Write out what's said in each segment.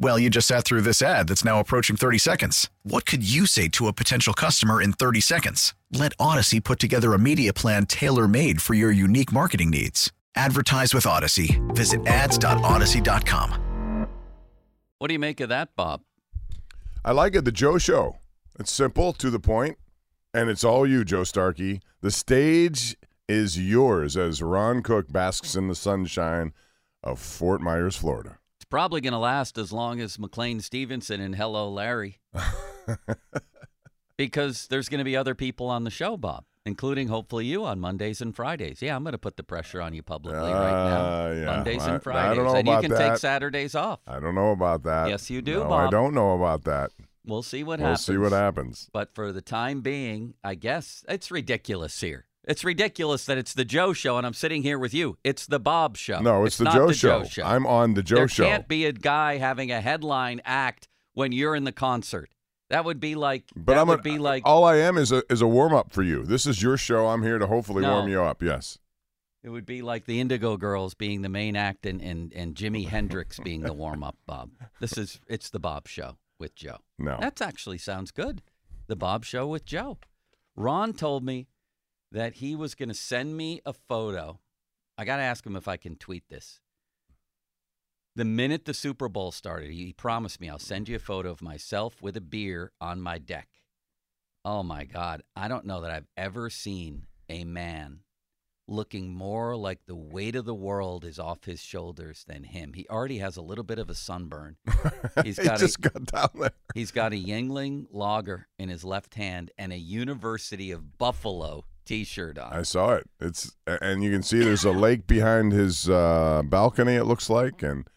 Well, you just sat through this ad that's now approaching 30 seconds. What could you say to a potential customer in 30 seconds? Let Audacy put together a media plan tailor made for your unique marketing needs. Advertise with Audacy. Visit ads.audacy.com. What do you make of that, Bob? I like it. The Joe Show. It's simple, to the point, and it's all you, Joe Starkey. The stage is yours as Ron Cook basks in the sunshine of Fort Myers, Florida. Probably going to last as long as McLean Stevenson and Hello Larry. because there's going to be other people on the show, Bob, including hopefully you on Mondays and Fridays. Yeah, I'm going to put the pressure on you publicly right now. Uh, yeah. Mondays I- and Fridays. and you can take. Saturdays off. I don't know about that. Yes, you do, No, Bob. I don't know about that. We'll see what happens. we'll see what happens. But for the time being, I guess it's ridiculous here. It's ridiculous that it's the Joe show and I'm sitting here with you. It's the Bob show. No, it's, the, not Joe, the show. Joe show. I'm on the Joe there Show. There can't be a guy having a headline act when you're in the concert. That would be like. but I'm would a, be like. all I am is a is a warm up for you. This is your show. I'm here to hopefully No. warm you up. Yes. It would be like the Indigo Girls being the main act and and, and Jimi Hendrix being the warm up. Bob, this is it's the Bob show with Joe. No. That actually sounds good. The Bob show with Joe. Ron told me that he was going to send me a photo. I got to ask him if I can tweet this. The minute the Super Bowl started, he promised me I'll send you a photo of myself with a beer on my deck. Oh my God. I don't know that I've ever seen a man looking more like the weight of the world is off his shoulders than him. He already has a little bit of a sunburn. He's he got a- just got down there. He's got a Yuengling lager in his left hand and a University of Buffalo T-shirt on. I saw it. It's and you can see there's a lake behind his uh, balcony. It looks like, and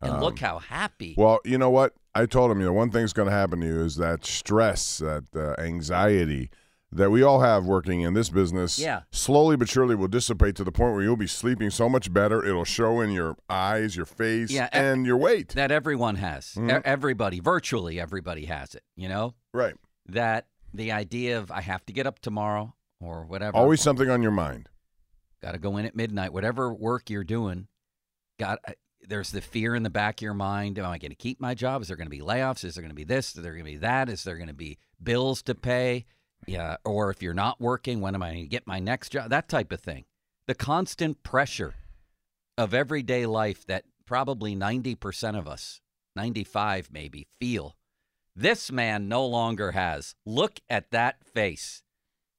and look um, how happy. Well, you know what? I told him, you know, one thing's going to happen to you is that stress, that uh, anxiety that we all have working in this business. Yeah. Slowly but surely will dissipate to the point where you'll be sleeping so much better. It'll show in your eyes, your face, Yeah, e- and your weight. that everyone has. E- Mhm. Everybody, virtually everybody has it. You know Right. that the idea of I have to get up tomorrow or whatever. Always something on your mind. got to go in at midnight. Whatever work you're doing, got uh, there's the fear in the back of your mind. Am I going to keep my job? Is there going to be layoffs? Is there going to be this? Is there going to be that? Is there going to be bills to pay? Yeah. Or if you're not working, when am I going to get my next job? That type of thing. The constant pressure of everyday life that probably 90% of us, 95 maybe, feel. This man no longer has. Look at that face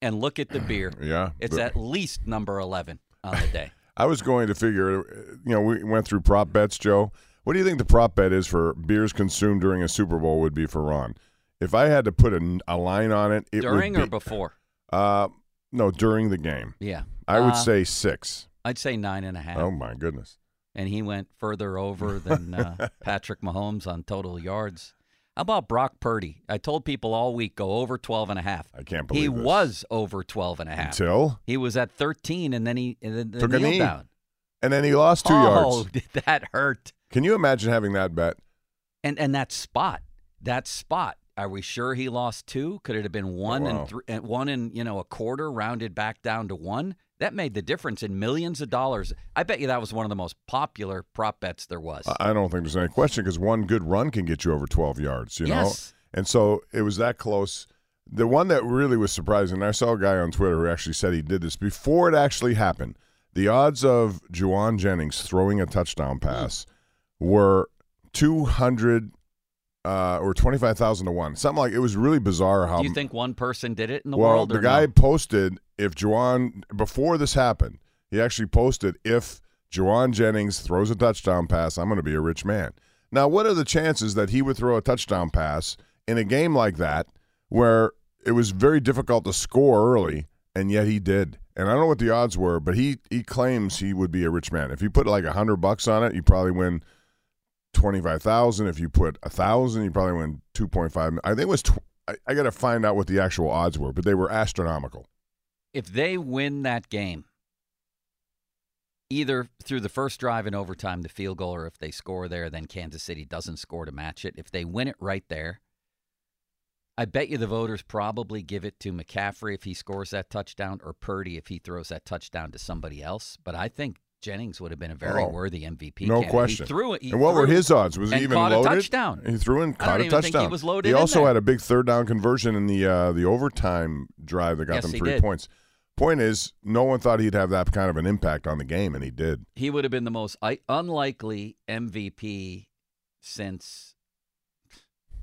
and look at the beer. Yeah. It's at least number 11 on the day. I was going to figure, uh, you know, we went through prop bets, Joe. What do you think the prop bet is for beers consumed during a Super Bowl would be for Ron? If I had to put a, a line on it, it During would or before? Uh, no, during the game. Yeah. I would Uh, say six. I'd say nine and a half. Oh my goodness. And he went further over than uh, Patrick Mahomes on total yards. How about Brock Purdy? I told people all week go over 12 and a half. I can't He believe this. was over 12 and a half. Until He was at 13 and then he and then Took a knee. down. and then he lost two oh, yards. did that hurt? Can you imagine having that bet? And and that spot, that spot. Are we sure he lost two? Could it have been one oh, wow. and three, and one and you know a quarter, rounded back down to one? That made the difference in millions of dollars. I bet you that was one of the most popular prop bets there was. I don't think there's any question because one good run can get you over 12 yards, you Yes. know? And so it was that close. The one that really was surprising, I saw a guy on Twitter who actually said he did this before it actually happened. The odds of Jauan Jennings throwing a touchdown pass hmm. were 200 uh, or 25,000 to 1. Something like it was really bizarre how Do you think one person did it in the world? well, world? the or guy no? posted if Jauan before this happened, he actually posted if Jauan Jennings throws a touchdown pass, I'm going to be a rich man. Now, what are the chances that he would throw a touchdown pass in a game like that where it was very difficult to score early, and yet he did? And I don't know what the odds were, but he he claims he would be a rich man. If you put like a hundred bucks on it, you probably win twenty five thousand. If you put a thousand, you probably win two point five. I think it was. Tw- I, I got to find out what the actual odds were, but they were astronomical. If they win that game, either through the first drive in overtime, the field goal, or if they score there, then Kansas City doesn't score to match it. If they win it right there, I bet you the voters probably give it to McCaffrey if he scores that touchdown, or Purdy if he throws that touchdown to somebody else. But I think Jennings would have been a very Oh, worthy MVP. No candidate. question. He threw it. and what were his odds? Was he even caught loaded? A touchdown. He threw in, caught a think he was loaded He also had a big third down conversion in the uh, the overtime drive that got Yes, them three points. Point is, no one thought he'd have that kind of an impact on the game, and he did. he would have been the most i- unlikely MVP since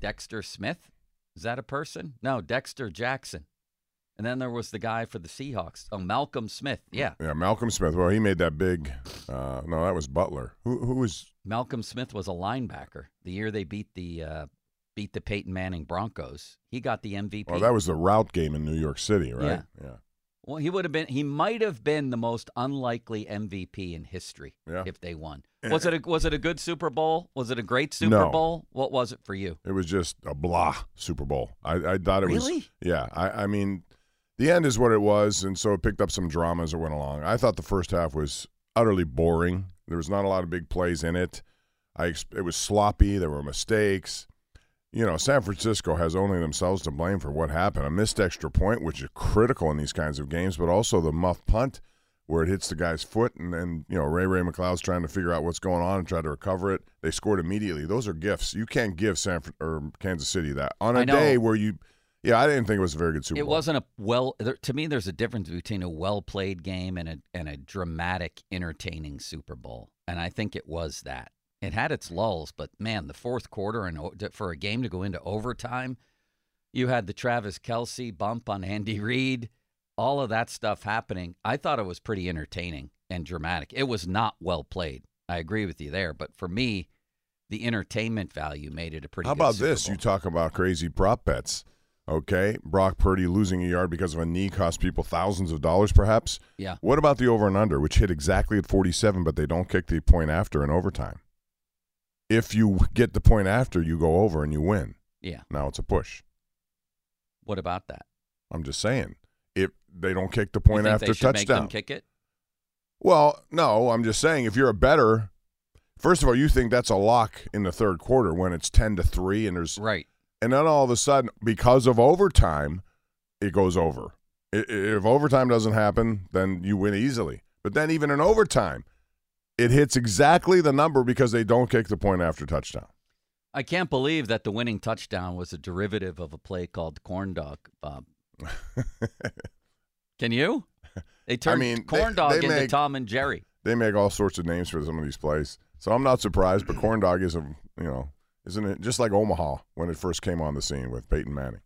Dexter Smith. Is that a person? No, Dexter Jackson. And then there was the guy for the Seahawks. Oh, Malcolm Smith. Yeah. Yeah, Malcolm Smith. Well, he made that big. Uh, no, that was Butler. Who who was? Malcolm Smith was a linebacker. The year they beat the uh, beat the Peyton Manning Broncos, he got the MVP. Oh, that was the route game in New York City, right? Yeah. yeah. Well, he would have been. He might have been the most unlikely MVP in history Yeah. if they won. Was it a Was it a good Super Bowl? Was it a great Super No. Bowl? What was it for you? It was just a blah Super Bowl. I, I thought it was. Really? Yeah. I, I mean, the end is what it was, and so it picked up some drama as it went along. I thought the first half was utterly boring. There was not a lot of big plays in it. I it was sloppy. There were mistakes. You know, San Francisco has only themselves to blame for what happened. A missed extra point, which is critical in these kinds of games, but also the muff punt where it hits the guy's foot, and then you know Ray Ray McCloud's trying to figure out what's going on and try to recover it. They scored immediately. Those are gifts. You can't give San Fran- or Kansas City that on a day where you. Yeah, I didn't think it was a very good Super It Bowl. wasn't a well. There, to me, there's a difference between a well played game and a and a dramatic, entertaining Super Bowl, and I think it was that. It had its lulls, but man, the fourth quarter and for a game to go into overtime, you had the Travis Kelce bump on Andy Reid, all of that stuff happening. I thought it was pretty entertaining and dramatic. It was not well played. I agree with you there, but for me, the entertainment value made it a pretty. How about this? You talk about crazy prop bets. Okay, Brock Purdy losing a yard because of a knee cost people thousands of dollars, perhaps. Yeah. What about the over and under, which hit exactly at 47, but they don't kick the point after in overtime? If you get the point after, you go over and you win. Yeah. Now it's a push. What about that? I'm just saying. If they don't kick the point after they should Make touchdown. them kick it. Well, no, I'm just saying if you're a bettor, first of all, you think that's a lock in the third quarter when it's 10 to 3 and there's Right. And then all of a sudden because of overtime it goes over I- i- if overtime doesn't happen then you win easily but then even in overtime it hits exactly the number because they don't kick the point after touchdown I can't believe that the winning touchdown was a derivative of a play called corn dog, Bob. Can you? They turned mean, they- corn dog they into make- Tom and Jerry. they make all sorts of names for some of these plays so i'm not surprised but corn dog is a you know isn't it just like omaha when it first came on the scene with peyton manning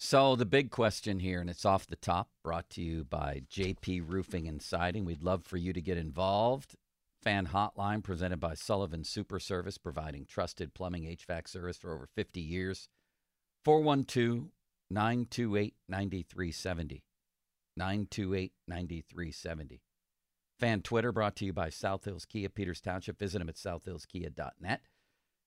So the big question here, and it's off the top, brought to you by JP Roofing and Siding. We'd love for you to get involved. Fan hotline presented by Sullivan Super Service, providing trusted plumbing HVAC service for over 50 years. 412 928 9370. 928 9370. Fan Twitter brought to you by South Hills Kia, Peters Township. Visit them at southhillskia.net.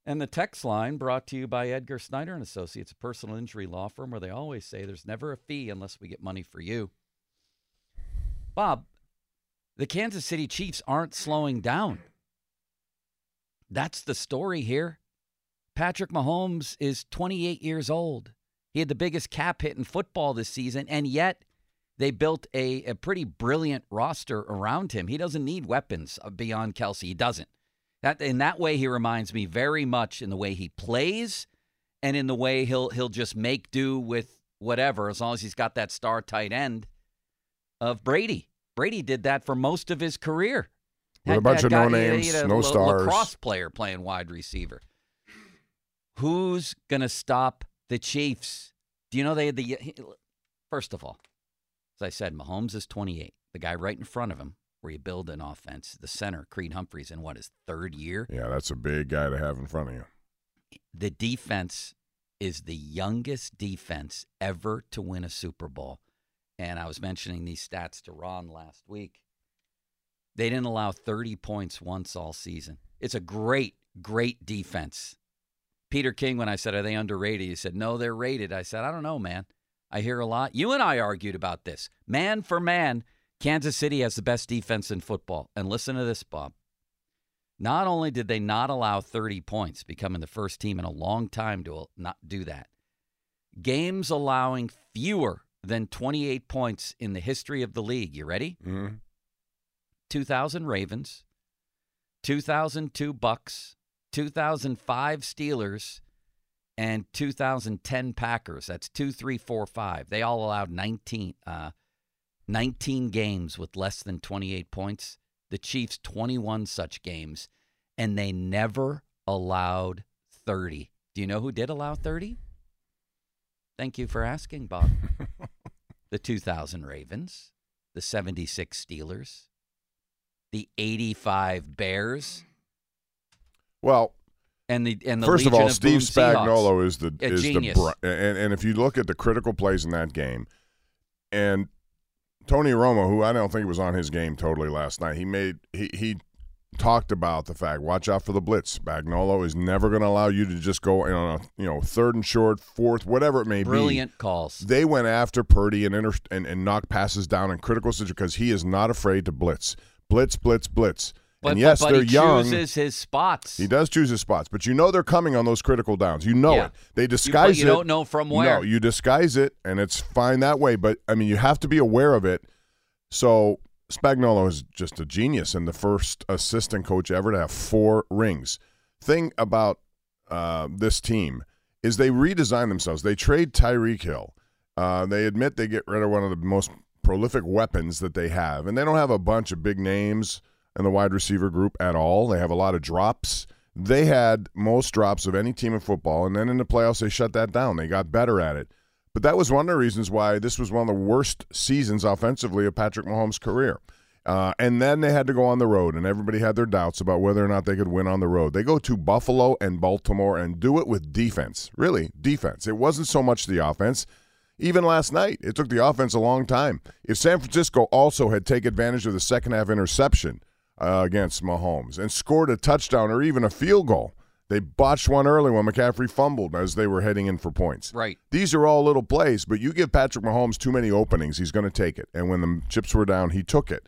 And the text line brought to you by Edgar Snyder and Associates, a personal injury law firm where they always say there's never a fee unless we get money for you. Bob, the Kansas City Chiefs aren't slowing down. That's the story here. Patrick Mahomes is 28 years old. He had the biggest cap hit in football this season, and yet they built a, a pretty brilliant roster around him. He doesn't need weapons uh, beyond Kelce. He doesn't. That in that way, he reminds me very much in the way he plays, and in the way he'll he'll just make do with whatever as long as he's got that star tight end of Brady. Brady did that for most of his career. With a bunch of no guy- he had names, a no stars. Lacrosse player playing wide receiver. Who's gonna stop the Chiefs? Do you know they had the first of all, as I said, Mahomes is 28. The guy right in front of him where you build an offense. The center, Creed Humphreys, in what his third year. Yeah, that's a big guy to have in front of you. The defense is the youngest defense ever to win a Super Bowl. And I was mentioning these stats to Ron last week. They didn't allow 30 points once all season. It's a great, great defense. Peter King, when I said, Are they underrated? He said, No, they're rated. I said, I don't know, man. I hear a lot. You and I argued about this. Man for man, Kansas City has the best defense in football. And listen to this, Bob. Not only did they not allow 30 points, becoming the first team in a long time to not do that, games allowing fewer than 28 points in the history of the league. You ready? Mm-hmm. 2000 Ravens, 2002 Bucks, 2005 Steelers, and 2010 Packers. That's two, three, four, five. They all allowed 19, uh, 19 games with less than 28 points. The Chiefs 21 such games, and they never allowed 30. Do you know who did allow 30? Thank you for asking, Bob. the 2000 Ravens, the 76 Steelers, the 85 Bears. Well, and the and the first Legion of all, of Steve Seahawks. is the A is genius. the and and if you look at the critical plays in that game, and Tony Romo, who I don't think was on his game totally last night, he made he he talked about the fact watch out for the blitz. Spagnuolo is never going to allow you to just go on a you know third and short, fourth, whatever it may be. Brilliant calls. They went after Purdy and, inter- and and knocked passes down in critical situations because he is not afraid to blitz, blitz, blitz, blitz. But, and yes, but they're he young. chooses his spots. He does choose his spots, but you know they're coming on those critical downs. You know Yeah. it. They You- disguise but you it. don't know from where. No, you disguise it, and it's fine that way. But I mean, you have to be aware of it. So Spagnuolo is just a genius and the first assistant coach ever to have four rings. Thing about uh, this team is they redesign themselves. They trade Tyreek Hill. Uh, they admit they get rid of one of the most prolific weapons that they have, and they don't have a bunch of big names in the wide receiver group at all. They have a lot of drops. They had most drops of any team in football, and then in the playoffs they shut that down. They got better at it. But that was one of the reasons why this was one of the worst seasons offensively of Patrick Mahomes' career. Uh, and then they had to go on the road, and everybody had their doubts about whether or not they could win on the road. They go to Buffalo and Baltimore and do it with defense. Really, defense. It wasn't so much the offense. Even last night, it took the offense a long time. If San Francisco also had taken advantage of the second half interception uh, against Mahomes and scored a touchdown or even a field goal, they botched one early when McCaffrey fumbled as they were heading in for points. Right. These are all little plays, but you give Patrick Mahomes too many openings, he's going to take it. And when the chips were down, he took it,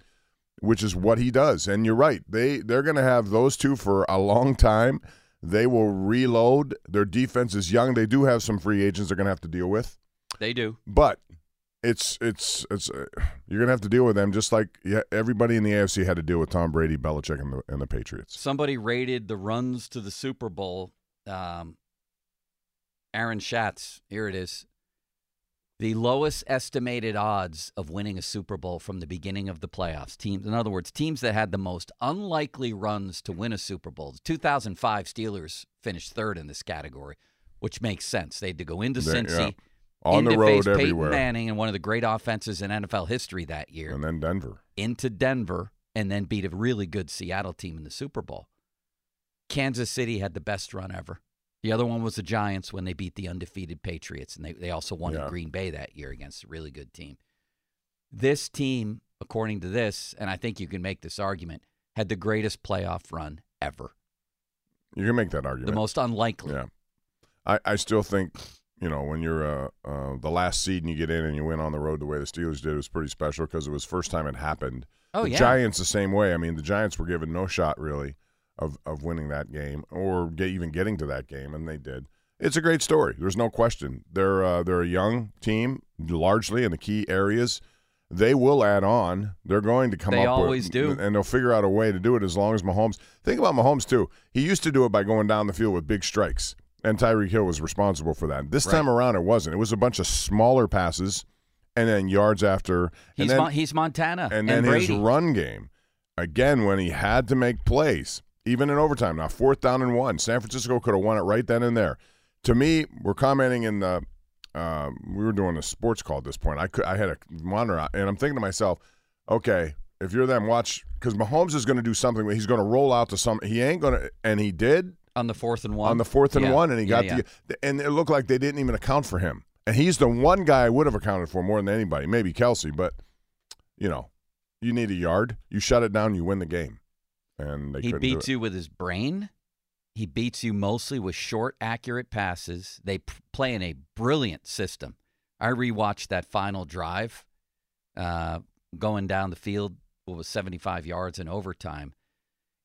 which is what he does. And you're right; they they're going to have those two for a long time. They will reload. Their defense is young. They do have some free agents they're going to have to deal with, They do. but it's it's it's uh, you're going to have to deal with them just like yeah, everybody in the AFC had to deal with Tom Brady, Belichick, and the and the Patriots. Somebody rated the runs to the Super Bowl. Um, Aaron Schatz, here it is. The lowest estimated odds of winning a Super Bowl from the beginning of the playoffs. Teams, in other words, teams that had the most unlikely runs to win a Super Bowl. The 2005 Steelers finished third in this category, which makes sense. They had to go into Cincy, yeah. On the road Peyton everywhere. Manning and one of the great offenses in NFL history that year And then Denver. into Denver and then beat a really good Seattle team in the Super Bowl. Kansas City had the best run ever. The other one was the Giants when they beat the undefeated Patriots, and they, they also won Yeah. in Green Bay that year against a really good team. This team, according to this, and I think you can make this argument, had the greatest playoff run ever. You can make that argument. The most unlikely. Yeah, I, I still think you know when you're uh, uh, the last seed and you get in and you win on the road the way the Steelers did it was pretty special because it was first time it happened. Oh, the yeah. Giants the same way. I mean, the Giants were given no shot really of of winning that game or get, even getting to that game, and they did. It's a great story. There's no question. They're uh, they're a young team, largely in the key areas. They will add on. They're going to come They up. with- always do. and they'll figure out a way to do it as long as Mahomes. Think about Mahomes too. He used to do it by going down the field with big strikes, and Tyreek Hill was responsible for that. This time around, it wasn't. It was a bunch of smaller passes, and then yards after. He's, and then, Mon- he's Montana and and, then his run game again when he had to make plays, even in overtime. Now fourth down and one, San Francisco could have won it right then and there. To me, we're commenting in the. Um, we were doing a sports call at this point. I could I had a monitor out, and I'm thinking to myself, okay, If you're them, watch because Mahomes is going to do something. He's going to roll out to some. He ain't going to, and he did on the fourth and one. on the fourth and Yeah. one, and he Yeah, got yeah. the. And it looked like they didn't even account for him. And he's the one guy I would have accounted for more than anybody. Maybe Kelce, but you know, you need a yard. You shut it down, you win the game. And they he beats you with his brain. He beats you mostly with short, accurate passes. They p- play in a brilliant system. I rewatched that final drive, uh, going down the field. What was seventy-five yards in overtime?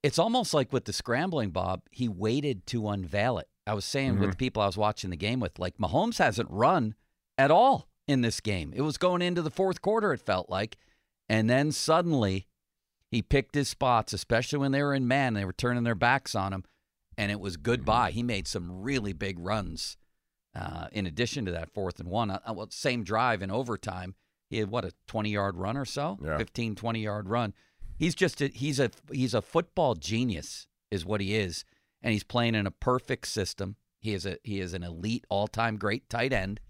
It's almost like with the scrambling, Bob. He waited to unveil it. I was saying with the people I was watching the game with, like Mahomes hasn't run at all in this game. It was going into the fourth quarter. It felt like, and then suddenly he picked his spots, especially when they were in man they were turning their backs on him, and it was goodbye. He made some really big runs. Uh, in addition to that fourth and one, uh, well, same drive in overtime, he had what a 20 yard run or so, Yeah. 15, 20 yard run. He's just a, he's a he's a football genius, is what he is, and he's playing in a perfect system. He is a he is an elite all time great tight end,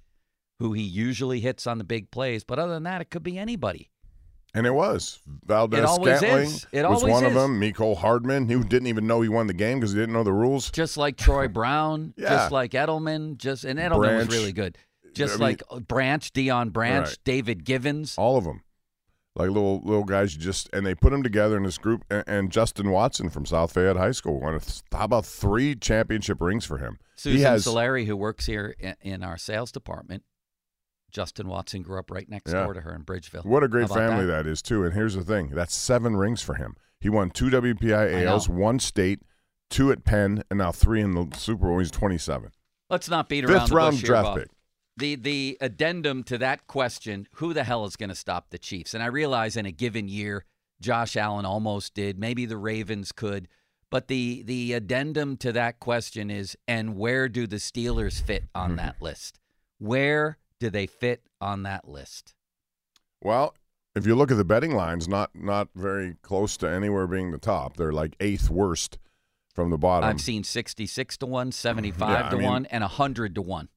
who he usually hits on the big plays. But other than that, it could be anybody. And it was Valdes It always Scantling is. It was one of them. Mecole Hardman, who didn't even know he won the game because he didn't know the rules. just like Troy Brown, Yeah. just like Edelman, just and Edelman Branch. was really good. Just I mean- like uh, Branch, Deion Branch, Right. David Givens. All of them, like little little guys. You just and they put them together in this group. And, and Justin Watson from South Fayette High School won. a- How about three championship rings for him? Susan he has Solari, who works here in, in our sales department, Justin Watson grew up right next Yeah. door to her in Bridgeville. What a great family that? that is too. And here's the thing: that's seven rings for him. He won two WPIALs, one state, two at Penn, and now three in the Super Bowl. He's 27. Let's not beat around Fifth the round bush here, draft Bob. pick. The the addendum to that question: Who the hell is going to stop the Chiefs? And I realize in a given year, Josh Allen almost did. Maybe the Ravens could. But the the addendum to that question is: And where do the Steelers fit on mm-hmm. that list? Where do they fit on that list? Well, if you look at the betting lines, not not very close to anywhere being the top. They're like eighth worst from the bottom. I've seen sixty-six to one, mm-hmm. 75 Yeah, I to mean- one, and hundred to one.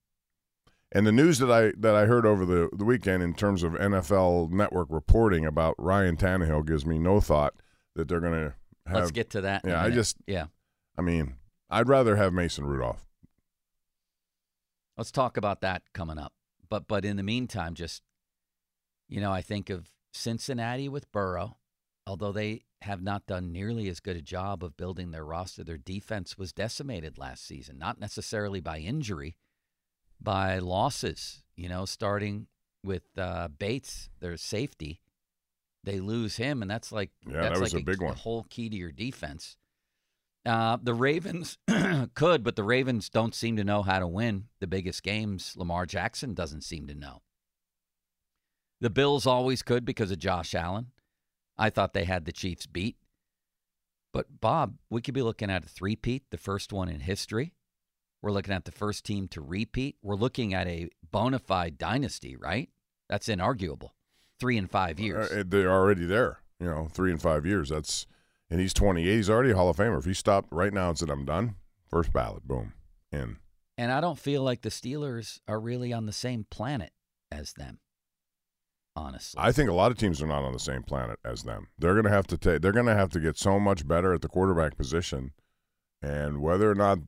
And the news that I that I heard over the, the weekend in terms of NFL Network reporting about Ryan Tannehill gives me no thought that they're going to have. Let's get to that. Yeah, I just- yeah. I mean, I'd rather have Mason Rudolph. Let's talk about that coming up. But but in the meantime, just you know, I think of Cincinnati with Burrow, although they have not done nearly as good a job of building their roster. Their defense was decimated last season, not necessarily by injury, by losses. You know, starting with uh, Bates, their safety, they lose him, and that's like Yeah, that's that was like a big one. The whole key to your defense. Uh, the Ravens could, but the Ravens don't seem to know how to win the biggest games. Lamar Jackson doesn't seem to know. The Bills always could because of Josh Allen. I thought they had the Chiefs beat. But, Bob, we could be looking at a three-peat, the first one in history. We're looking at the first team to repeat. We're looking at a bona fide dynasty, right? That's inarguable. Three and five years. Uh, they're already there. You know, three and five years. That's and he's 28. He's already a Hall of Famer. If he stopped right now and said, "I'm done," first ballot, boom, in. And I don't feel like the Steelers are really on the same planet as them. Honestly. I think a lot of teams are not on the same planet as them. They're going to have to take. They're going to have to get so much better at the quarterback position, and whether or not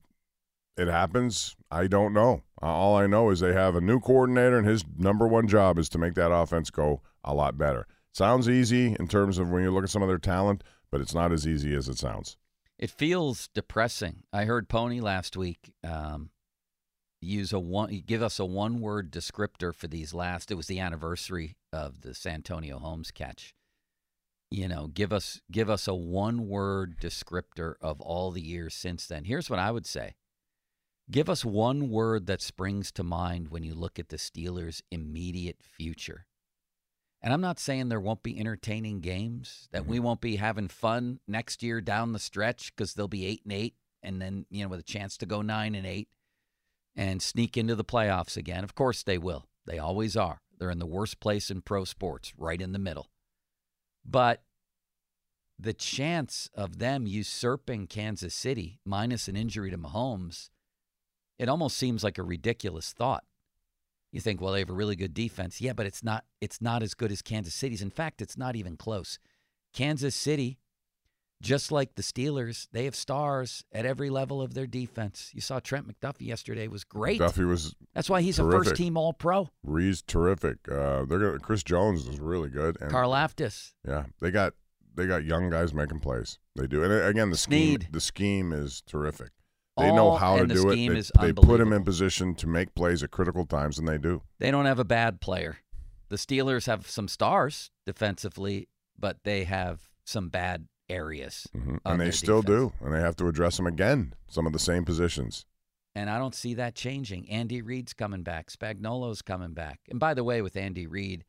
it happens, I don't know. All I know is they have a new coordinator, and his number one job is to make that offense go a lot better. Sounds easy in terms of when you look at some of their talent, but it's not as easy as it sounds. It feels depressing. I heard Pony last week um, use a one, give us a one word descriptor for these last. It was the anniversary of the Santonio Holmes catch. You know, give us give us a one word descriptor of all the years since then. Here's what I would say. Give us one word that springs to mind when you look at the Steelers' immediate future. And I'm not saying there won't be entertaining games, that we mm-hmm. won't be having fun next year down the stretch because they'll be eight and eight, and then you know with a chance to go nine and eight and sneak into the playoffs again. Of course they will. They always are. They're in the worst place in pro sports, right in the middle. But the chance of them usurping Kansas City minus an injury to Mahomes, it almost seems like a ridiculous thought. You think, well, they have a really good defense. Yeah, but it's not it's not as good as Kansas City's. In fact, it's not even close. Kansas City, just like the Steelers, they have stars at every level of their defense. You saw Trent McDuffie yesterday was great. Duffy was That's why he's a first team All Pro. Reid's terrific. Uh, they're gonna Chris Jones is really good. And Karlaftis. Yeah, they got they got young guys making plays. They do, and uh, again, the scheme Sneed. the scheme is terrific. They know how to do it. They, they put him in position to make plays at critical times, and they do. They don't have a bad player. The Steelers have some stars defensively, but they have some bad areas. Mhm. And they still defense. do, and they have to address them again. Some of the same positions. And I don't see that changing. Andy Reid's coming back. Spagnuolo's coming back. And by the way, with Andy Reid,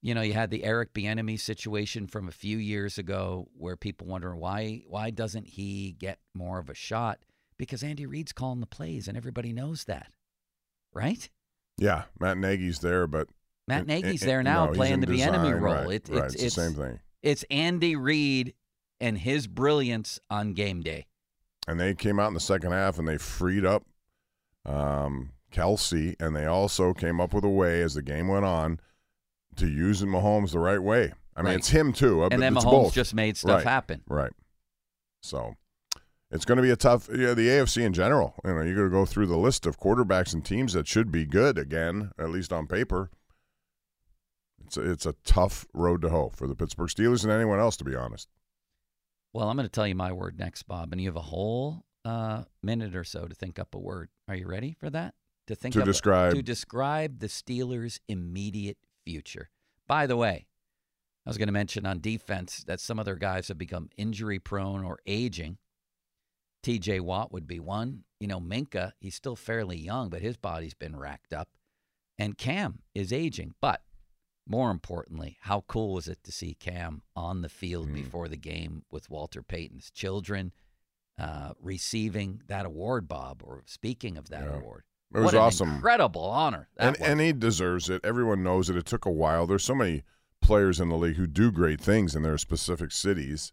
you know, you had the Eric Bieniemy situation from a few years ago where people wondering why why doesn't he get more of a shot? Because Andy Reid's calling the plays and everybody knows that. Right? Yeah, Matt Nagy's there, but Matt Nagy's in- there now no, playing the design, Bieniemy role. Right, It- right, it's, it's, the same thing. It's Andy Reid and his brilliance on game day. And they came out in the second half and they freed up um, Kelce, and they also came up with a way as the game went on to using Mahomes the right way. I mean, Right. it's him too. uh, And then Mahomes both. just made stuff happen. Right. So it's going to be a tough. Yeah, the AFC in general. You know, you're going to go through the list of quarterbacks and teams that should be good again, at least on paper. It's a, it's a tough road to hoe for the Pittsburgh Steelers and anyone else, to be honest. Well, I'm going to tell you my word next, Bob, and you have a whole uh, minute or so to think up a word. Are you ready for that? To think To a- describe- to describe the Steelers' immediate future. By the way, I was going to mention on defense that some of their guys have become injury prone or aging. T.J. Watt would be one. You know, Minkah, he's still fairly young, but his body's been racked up. And Cam is aging, but more importantly, how cool was it to see Cam on the field Mm. before the game with Walter Payton's children uh, receiving that award, Bob, or speaking of that Yeah. award? It was awesome. incredible honor. That and, and he deserves it. Everyone knows it. It took a while. There's so many players in the league who do great things in their specific cities,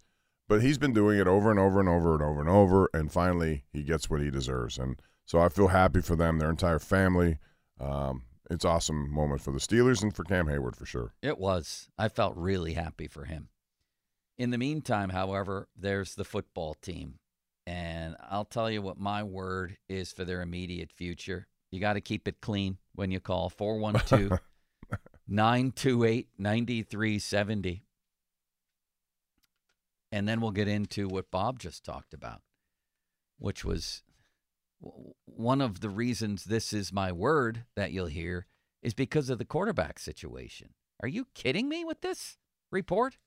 but he's been doing it over and over and over and over and over, and finally he gets what he deserves. And so I feel happy for them, their entire family. Um, it's awesome moment for the Steelers and for Cam Hayward for sure. It was. I felt really happy for him. In the meantime, however, there's the football team. And I'll tell you what my word is for their immediate future. You got to keep it clean when you call 412 928 9370. And then we'll get into what Bob just talked about, which was one of the reasons this is my word that you'll hear is because of the quarterback situation. Are you kidding me with this report?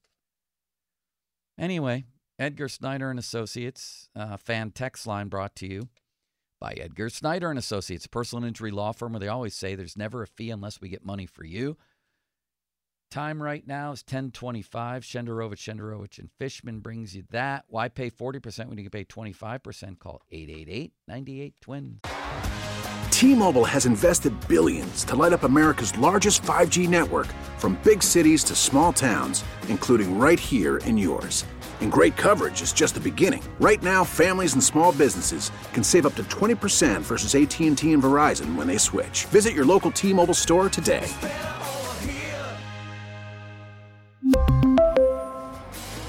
Anyway, Edgar Snyder and Associates, uh, fan text line brought to you by Edgar Snyder and Associates, a personal injury law firm where they always say there's never a fee unless we get money for you. Time right now is 1025. Shenderovich, Shenderovich, and Fishman brings you that. Why pay 40% when you can pay 25%? Call 888-98-TWIN. T-Mobile has invested billions to light up America's largest 5G network from big cities to small towns, including right here in yours. And great coverage is just the beginning. Right now, families and small businesses can save up to 20% versus AT&T and Verizon when they switch. Visit your local T-Mobile store today.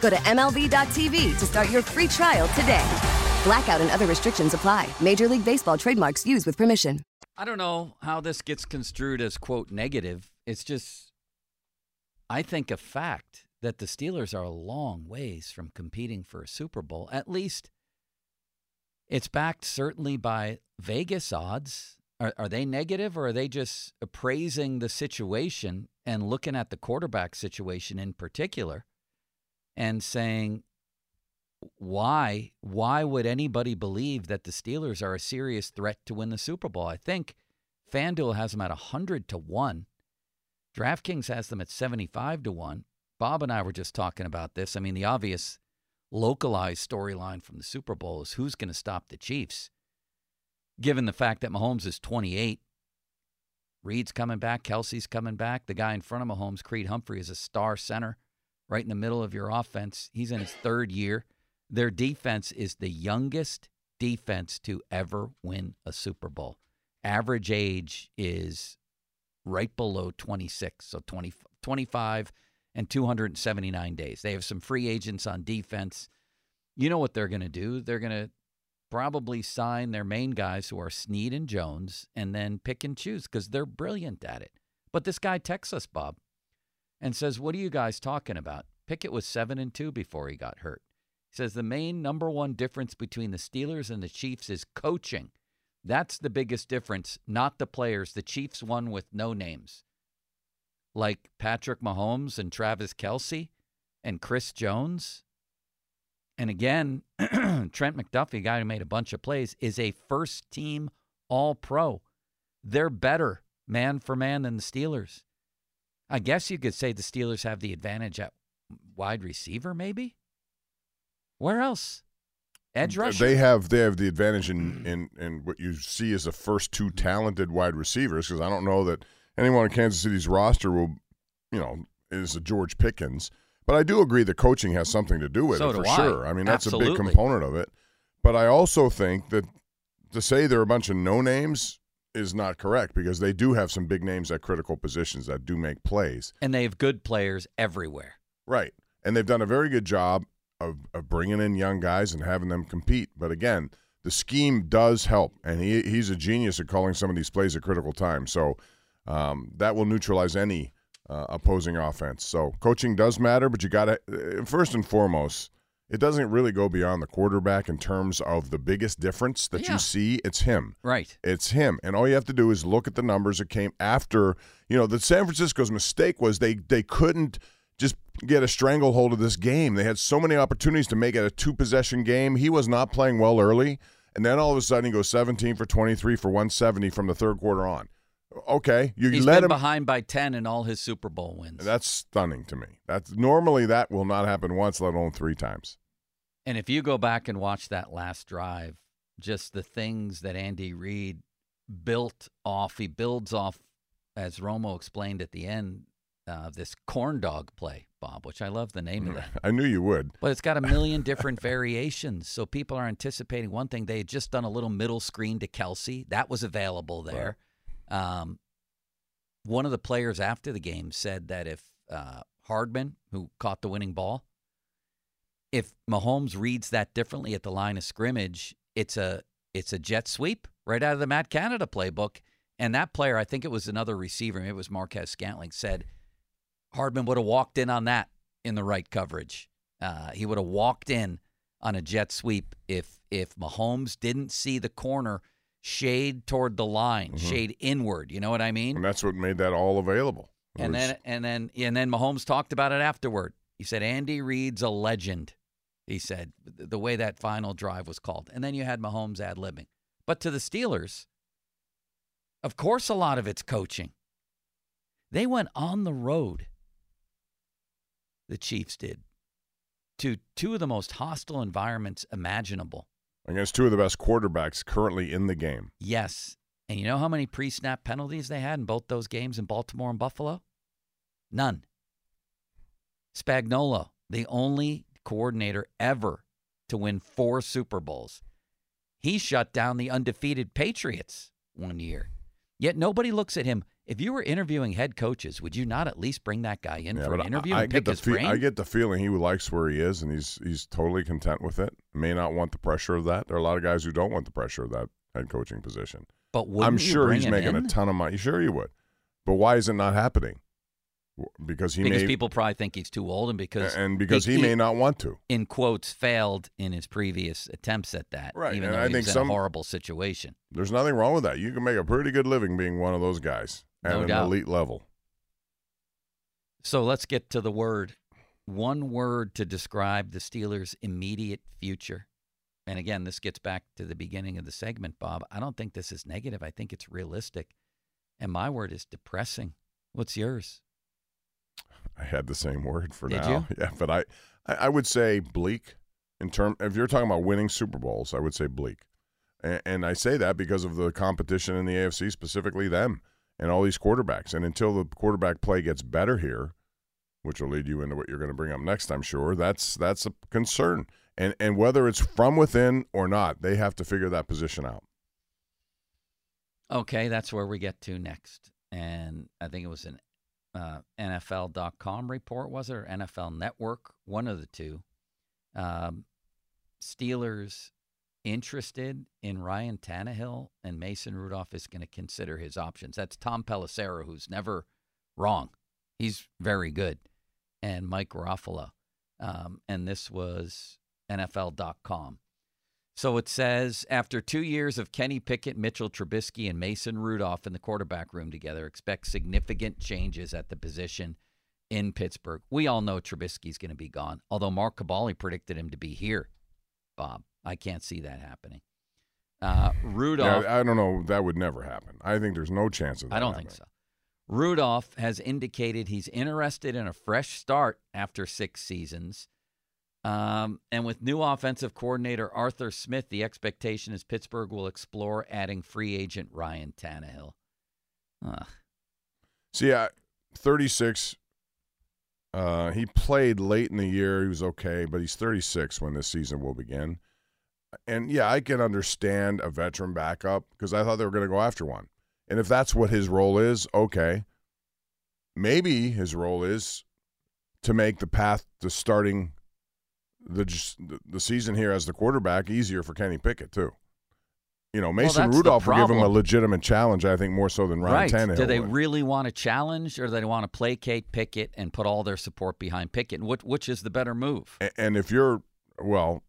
Go to MLB.tv to start your free trial today. Blackout and other restrictions apply. Major League Baseball trademarks used with permission. I don't know how this gets construed as quote negative. It's just I think a fact that the Steelers are a long ways from competing for a Super Bowl. At least it's backed certainly by Vegas odds. Are, are they negative or are they just appraising the situation and looking at the quarterback situation in particular and saying, why why would anybody believe that the Steelers are a serious threat to win the Super Bowl? I think FanDuel has them at 100 to 1. DraftKings has them at 75 to 1. Bob and I were just talking about this. I mean, the obvious localized storyline from the Super Bowl is who's going to stop the Chiefs. Given the fact that Mahomes is 28, Reid's coming back, Kelce's coming back. The guy in front of Mahomes, Creed Humphrey, is a star center right in the middle of your offense. He's in his third year. Their defense is the youngest defense to ever win a Super Bowl. Average age is right below 26, so 20, 25 and 279 days. They have some free agents on defense. You know what they're going to do? They're going to probably sign their main guys who are Sneed and Jones and then pick and choose because they're brilliant at it. But this guy texts us, Bob, and says, What are you guys talking about? Pickett was 7 and 2 before he got hurt. He says the main number one difference between the Steelers and the Chiefs is coaching. That's the biggest difference, not the players. The Chiefs won with no names like Patrick Mahomes and Travis Kelce and Chris Jones. And again, Trent McDuffie, guy who made a bunch of plays, is a first team all pro. They're better man for man than the Steelers. I guess you could say the Steelers have the advantage at wide receiver, maybe. Where else? Edge rusher. They have they have the advantage in mm. in, in what you see as the first two talented wide receivers because I don't know that anyone on Kansas City's roster will, you know, is a George Pickens. But I do agree that coaching has something to do with So it do for I. sure. I mean, that's a big component of it. But I also think that to say they're a bunch of no names is not correct because they do have some big names at critical positions that do make plays. and they have good players everywhere. Right. And they've done a very good job of, of bringing in young guys and having them compete. But again, the scheme does help. And he, he's a genius at calling some of these plays at critical times. So um, that will neutralize any uh, opposing offense. So coaching does matter, but you got to, first and foremost, it doesn't really go beyond the quarterback in terms of the biggest difference that Yeah. you see. It's him. Right. It's him. And all you have to do is look at the numbers that came after, you know, the San Francisco's mistake was they they couldn't just get a stranglehold of this game. They had so many opportunities to make it a two possession game. He was not playing well early, and then all of a sudden he goes 17 for 23 for 170 from the third quarter on. Okay, you He's let him behind by 10 in all his Super Bowl wins. That's stunning to me. That's normally that will not happen once, let alone three times. And if you go back and watch that last drive, just the things that Andy Reid built off, he builds off, as Romo explained at the end, uh, this corn dog play, Bob, which I love the name of that. I knew you would. But it's got a million different variations. So people are anticipating one thing. They had just done a little middle screen to Kelce. That was available there. Um, one of the players after the game said that if uh, Hardman, who caught the winning ball, if Mahomes reads that differently at the line of scrimmage, it's a it's a jet sweep right out of the Matt Canada playbook. And that player, I think it was another receiver, maybe it was Marquez Scantling, said Hardman would have walked in on that in the right coverage. Uh, he would have walked in on a jet sweep if if Mahomes didn't see the corner shade toward the line, Mhm. shade inward. You know what I mean? And that's what made that all available. And was- then and then and then Mahomes talked about it afterward. He said Andy Reid's a legend. He said the way that final drive was called. And then you had Mahomes ad libbing. But to the Steelers, of course a lot of it's coaching. They went on the road. The Chiefs did to two of the most hostile environments imaginable. Against two of the best quarterbacks currently in the game. Yes. And you know how many pre snap penalties they had in both those games in Baltimore and Buffalo? None. Spagnuolo, the only coordinator ever to win four Super Bowls. He shut down the undefeated Patriots one year. Yet nobody looks at him. If you were interviewing head coaches, would you not at least bring that guy in Yeah, for an interview I, I and get pick the his fe- brain? I get the feeling he likes where he is, and he's he's totally content with it. May not want the pressure of that. There are a lot of guys who don't want the pressure of that head coaching position. but I'm you sure bring he's making in? a ton of money. Sure, he would. But why is it not happening? Because he because may people probably think he's too old, and because and because he, may not want to. in quotes, failed in his previous attempts at that. Right, Even and though I he think some- horrible situation. There's nothing wrong with that. You can make a pretty good living being one of those guys at No an doubt. elite level. So let's get to the word. One word to describe the Steelers' immediate future. And again, this gets back to the beginning of the segment, Bob. I don't think this is negative. I think it's realistic. And my word is depressing. What's yours? I had the same word for Did now. you? Yeah, but I, I, I would say bleak. In term, if you're talking about winning Super Bowls, I would say bleak, and, and I say that because of the competition in the AFC, specifically them and all these quarterbacks. And until the quarterback play gets better here, which will lead you into what you're going to bring up next, I'm sure that's that's a concern. And and whether it's from within or not, they have to figure that position out. Okay, that's where we get to next. And I think it was an uh, NFL.com report, was it, or NFL Network? One of the two. Um, Steelers interested in Ryan Tannehill, and Mason Rudolph is going to consider his options. That's Tom Pelissero, who's never wrong. He's very good. And Mike Garofalo. Um, and this was NFL.com. So it says after two years of Kenny Pickett, Mitchell Trubisky, and Mason Rudolph in the quarterback room together, expect significant changes at the position in Pittsburgh. We all know Trubisky's going to be gone, although Mark Kaboly predicted him to be here. Bob, I can't see that happening. Uh, Rudolph. Yeah, I don't know. That would never happen. I think there's no chance of that. I don't think so. Rudolph has indicated he's interested in a fresh start after six seasons. Um, and with new offensive coordinator Arthur Smith, the expectation is Pittsburgh will explore adding free agent Ryan Tannehill. Ugh. See, I, 36. Uh, he played late in the year. He was okay, but he's 36 when this season will begin. And yeah, I can understand a veteran backup because I thought they were going to go after one. And if that's what his role is, okay. Maybe his role is to make the path to starting the the season here as the quarterback easier for Kenny Pickett too. You know, Mason the Rudolph will give him a legitimate challenge. I think more so than Ryan right. Tannehill. Do they would. really want to challenge or do they want to placate Pickett and put all their support behind Pickett? Which, which is the better move? A- And if you're, well,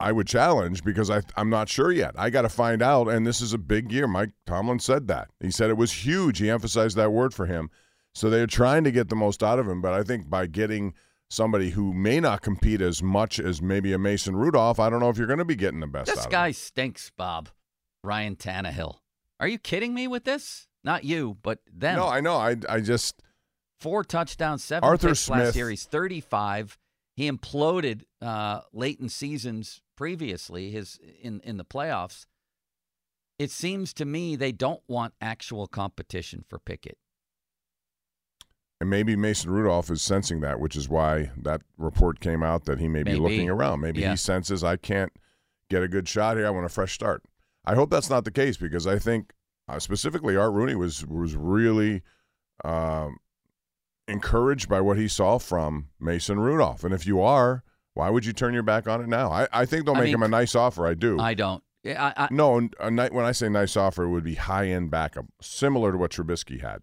I would challenge because I, I'm not sure yet. I got to find out. And this is a big year. Mike Tomlin said that. He said it was huge. He emphasized that word for him. So they're trying to get the most out of him. But I think by getting somebody who may not compete as much as maybe a Mason Rudolph, I don't know if you're going to be getting the best This out of guy stinks, Bob. Ryan Tannehill. Are you kidding me with this? Not you, but them. No, I know. I, I just, Four touchdowns, seven Arthur picks last Smith- year. He's 35. He imploded uh, late in seasons previously his in, in the playoffs. It seems to me they don't want actual competition for Pickett. and maybe Mason Rudolph is sensing that, which is why that report came out that he may be looking around. Maybe Yeah. he senses I can't get a good shot here. I want a fresh start. I hope that's not the case because I think uh, specifically Art Rooney was was really um, encouraged by what he saw from Mason Rudolph. And if you are, why would you turn your back on it now? I, I think they'll I make mean, him a nice offer. I do. I don't. I, I, no, a night when I say nice offer, it would be high end backup, similar to what Trubisky had.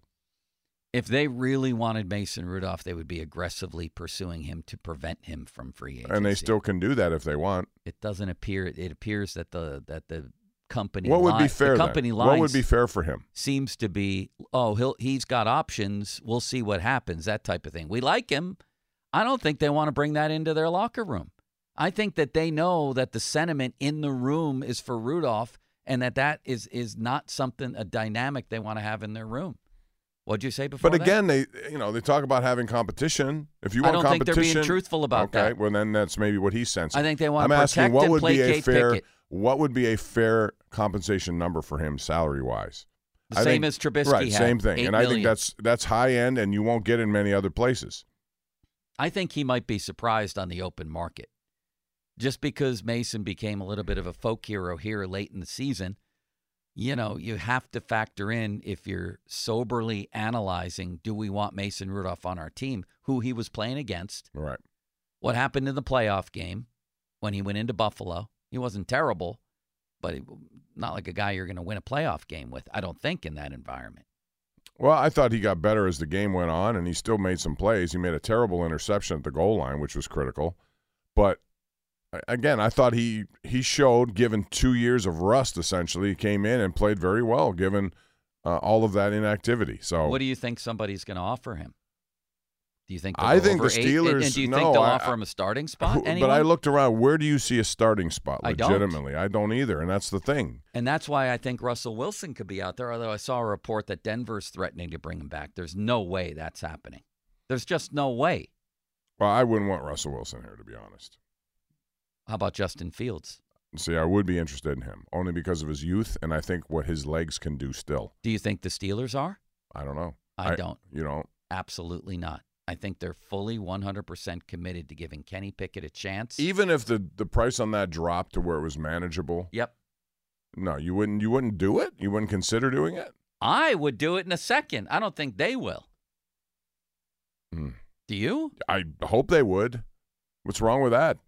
if they really wanted Mason Rudolph, they would be aggressively pursuing him to prevent him from free agency. And they still can do that if they want. It doesn't appear. It appears that the that the company What would be fair? The company What would be fair for him? seems to be oh he'll he's got options. We'll see what happens. That type of thing. We like him. I don't think they want to bring that into their locker room. I think that they know that the sentiment in the room is for Rudolph, and that that is is not something a dynamic they want to have in their room. What'd you say before? But that? again, they you know they talk about having competition. If you I want don't think they're competition, being truthful about okay, that. well then that's maybe what he's sensing. I think they want I'm to asking protect what and would be a fair Pickett. What would be a fair compensation number for him salary wise. The same as Trubisky right? had, Same thing, and I think that's that's high end, and you won't get in many other places. I think he might be surprised on the open market. Just because Mason became a little bit of a folk hero here late in the season, you know, you have to factor in if you're soberly analyzing do we want Mason Rudolph on our team, who he was playing against, Right. what happened in the playoff game when he went into Buffalo. He wasn't terrible, but he, not like a guy you're going to win a playoff game with, I don't think, in that environment. Well, I thought he got better as the game went on, and he still made some plays. He made a terrible interception at the goal line, which was critical. But again, I thought he he showed, given two years of rust, essentially, he came in and played very well, given uh, all of that inactivity. So What do you think somebody's going to offer him? Do you think? I think the over eight? And- And, Steelers- do you no, think they'll I- offer him a starting spot? Who- but I looked around. Where do you see a starting spot? I don't. Legitimately, I don't either, and that's the thing. And that's why I think Russell Wilson could be out there. Although I saw a report that Denver's threatening to bring him back. There's no way that's happening. There's just no way. Well, I wouldn't want Russell Wilson here, to be honest. How about Justin Fields? See, I would be interested in him only because of his youth, and I think what his legs can do still. Do you think the Steelers are? I don't know. I don't. You don't. Absolutely not. I think they're fully 100% committed to giving Kenny Pickett a chance. Even if the the price on that dropped to where it was manageable, Yep. no, you wouldn't. You wouldn't do it. You wouldn't consider doing it. I would do it in a second. I don't think they will. Hmm. Do you? I hope they would. What's wrong with that?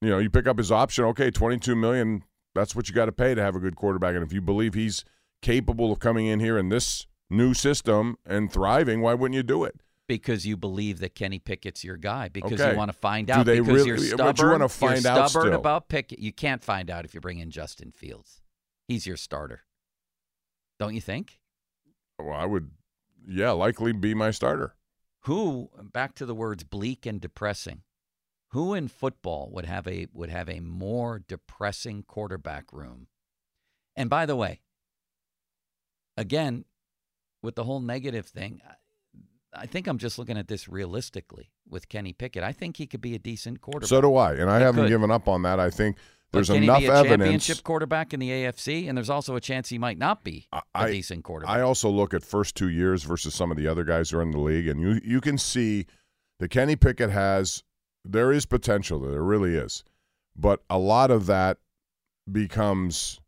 You know, you pick up his option. Okay, twenty-two million. That's what you got to pay to have a good quarterback. And if you believe he's capable of coming in here in this new system and thriving, why wouldn't you do it? Because you believe that Kenny Pickett's your guy. Because Okay. you want to find out. Do they because really- you're but you stubborn. wanna find you're out stubborn still. about Pickett. You can't find out if you bring in Justin Fields. He's your starter. Don't you think? Well, I would, yeah, likely be my starter. Who back to the words bleak and depressing. Who in football would have a would have a more depressing quarterback room? And by the way, again, with the whole negative thing, I- think I'm just looking at this realistically with Kenny Pickett. I think he could be a decent quarterback. So do I, and I He haven't could. given up on that. I think But there's can enough he be a evidence. championship quarterback in the AFC, and there's also a chance he might not be a I- decent quarterback. I also look at first two years versus some of the other guys who are in the league, and you you can see that Kenny Pickett has there is potential there, there really is, but a lot of that becomes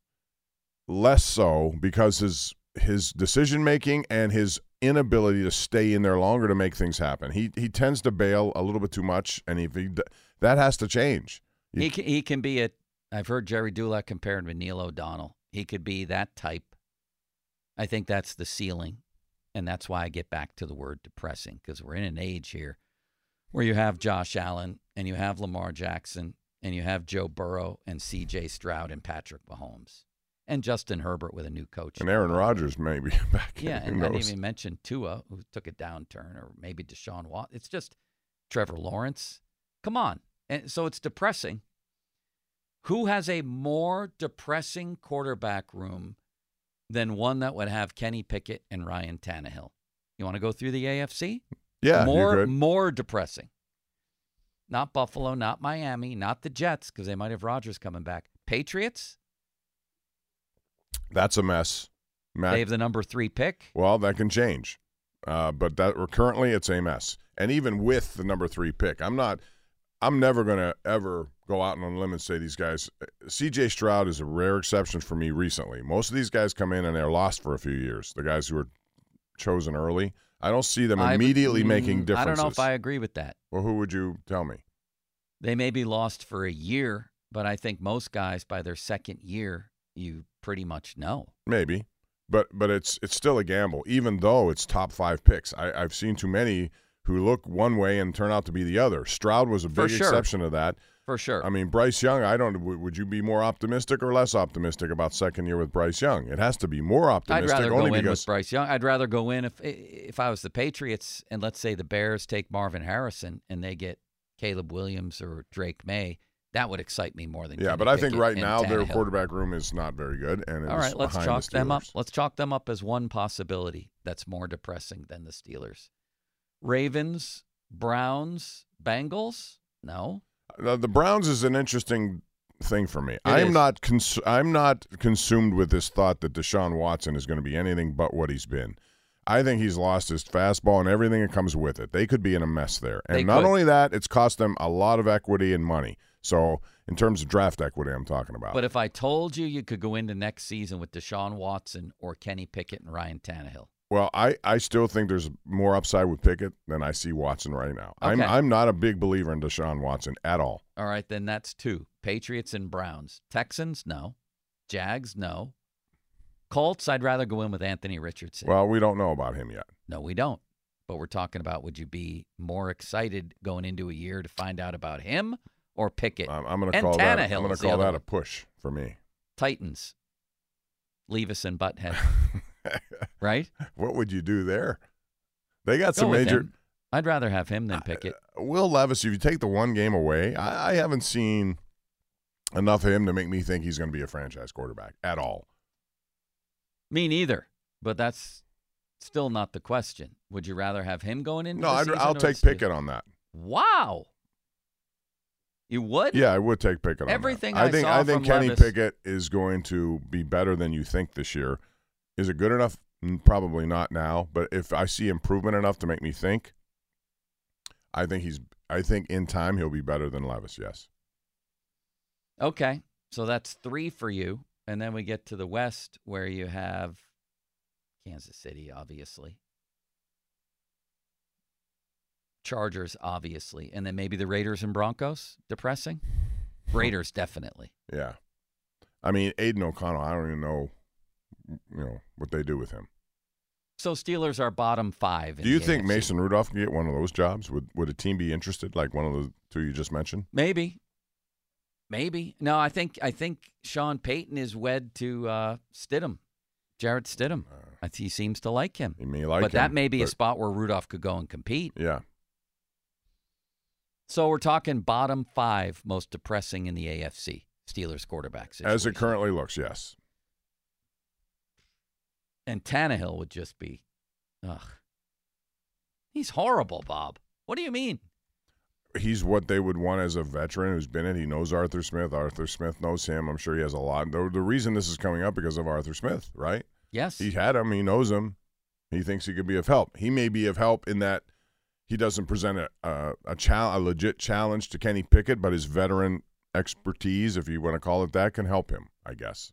less so because his his decision making and his inability to stay in there longer to make things happen. He he tends to bail a little bit too much, and if he that has to change. You He can, he can be a. I've heard Gerry Dulac compared him to Neil O'Donnell. He could be that type. I think that's the ceiling, and that's why I get back to the word depressing because we're in an age here where you have Josh Allen and you have Lamar Jackson and you have Joe Burrow and C.J. Stroud and Patrick Mahomes and Justin Herbert with a new coach. and Aaron Rodgers maybe back. Yeah, and I didn't even mention Tua, who took a downturn, or maybe Deshaun Watt. It's just Trevor Lawrence. Come on, and so it's depressing. Who has a more depressing quarterback room than one that would have Kenny Pickett and Ryan Tannehill? You want to go through the AFC? Yeah, more more depressing. Not Buffalo, not Miami, not the Jets because they might have Rodgers coming back. Patriots, That's a mess. Matt, they have the number three pick. Well, that can change, uh, but that currently it's a mess. And even with the number three pick, I'm not. I'm never going to ever go out and on a limb and say these guys. C.J. Stroud is a rare exception for me recently. Most of these guys come in and they're lost for a few years. The guys who were chosen early, I don't see them I- immediately mm, making differences. I don't know if I agree with that. Well, who would you tell me? They may be lost for a year, but I think most guys by their second year, you pretty much know. Maybe, but but it's it's still a gamble. Even though it's top five picks, I, I've seen too many who look one way and turn out to be the other. Stroud was a big sure. exception to that. For sure. I mean, Bryce Young. I don't. w- Would you be more optimistic or less optimistic about second year with Bryce Young? It has to be more I'd optimistic. rather only go in with Bryce Young. I'd rather go in if if I was the Patriots and let's say the Bears take Marvin Harrison and they get Caleb Williams or Drake Maye. That would excite me more than yeah. Kenny But I think Pickett right and now their Tannehill. quarterback room is not very good, and it All right, let's behind chalk the them up. Steelers. Let's chalk them up as one possibility that's more depressing than the Steelers. Ravens, Browns, Bengals? No. The, the Browns is an interesting thing for me. I am is. not cons- I'm not consumed with this thought that Deshaun Watson is going to be anything but what he's been. I think he's lost his fastball and everything that comes with it. They could be in a mess there. And They not could. only that, it's cost them a lot of equity and money. So, in terms of draft equity, I'm talking about. But if I told you you could go into next season with Deshaun Watson or Kenny Pickett and Ryan Tannehill, well, I, I still think there's more upside with Pickett than I see Watson right now. I'm I'm not a big believer in Deshaun Watson at all. all right, then that's two. Patriots and Browns. Texans, no. Jags, no. Colts, I'd rather go in with Anthony Richardson. Well, we don't know about him yet. no, we don't. But we're talking about would you be more excited going into a year to find out about him or Pickett? I'm, I'm going to call that. I'm going to call that one. a push for me. Titans. Levis and Butthead, right? what would you do there? They got Go some major. him. I'd rather have him than Pickett. Uh, Will Levis, if you take the one game away, I, I haven't seen enough of him to make me think he's going to be a franchise quarterback at all. Me neither. But that's still not the question. Would you rather have him going in? No, the I'd, I'll take Pickett on that. Wow. You would? Yeah, I would take Pickett. Everything I I think saw I think Kenny Levis- Pickett is going to be better than you think this year. Is it good enough? Mm, Probably not now, but if I see improvement enough to make me think, I think he's. I think in time he'll be better than Levis. Yes. Okay. So that's three for you. And then we get to the West where you have Kansas City, obviously. Chargers, obviously. And then maybe the Raiders and Broncos. Depressing? Raiders, definitely. Yeah. I mean, Aidan O'Connell. I don't even know, you know, what they do with him. So Steelers are bottom five. in Do you think AFC. Mason Rudolph can get one of those jobs? Would Would a team be interested, like one of the two you just mentioned? Maybe. Maybe. No, I think I think Sean Payton is wed to uh, Stidham, Jarrett Stidham. I think he seems to like him. He may like but that may be a spot where Rudolph could go and compete. Yeah. So we're talking bottom five most depressing in the AFC. Steelers quarterback situation. As it currently looks, yes. and Tannehill would just be, ugh. He's horrible, Bob. What do you mean? He's what they would want as a veteran who's been it. He knows Arthur Smith. Arthur Smith knows him. I'm sure he has a lot. The, the reason this is coming up because of Arthur Smith, right? Yes. He had him. He knows him. He thinks he could be of help. He may be of help in that he doesn't present a a, a, chal- a legit challenge to Kenny Pickett, but his veteran expertise, if you want to call it that, can help him. I guess.